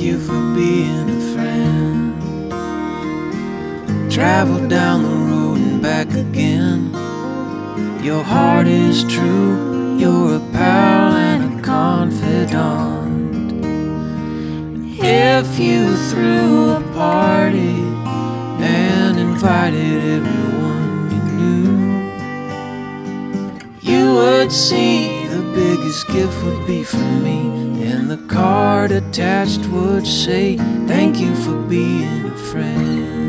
you for being a friend. Travel down the road and back again. Your heart is true, you're a pal and a confidant. If you threw a party and invited everyone you knew, you would see the biggest gift would be from me, the card attached would say, Thank you for being a friend.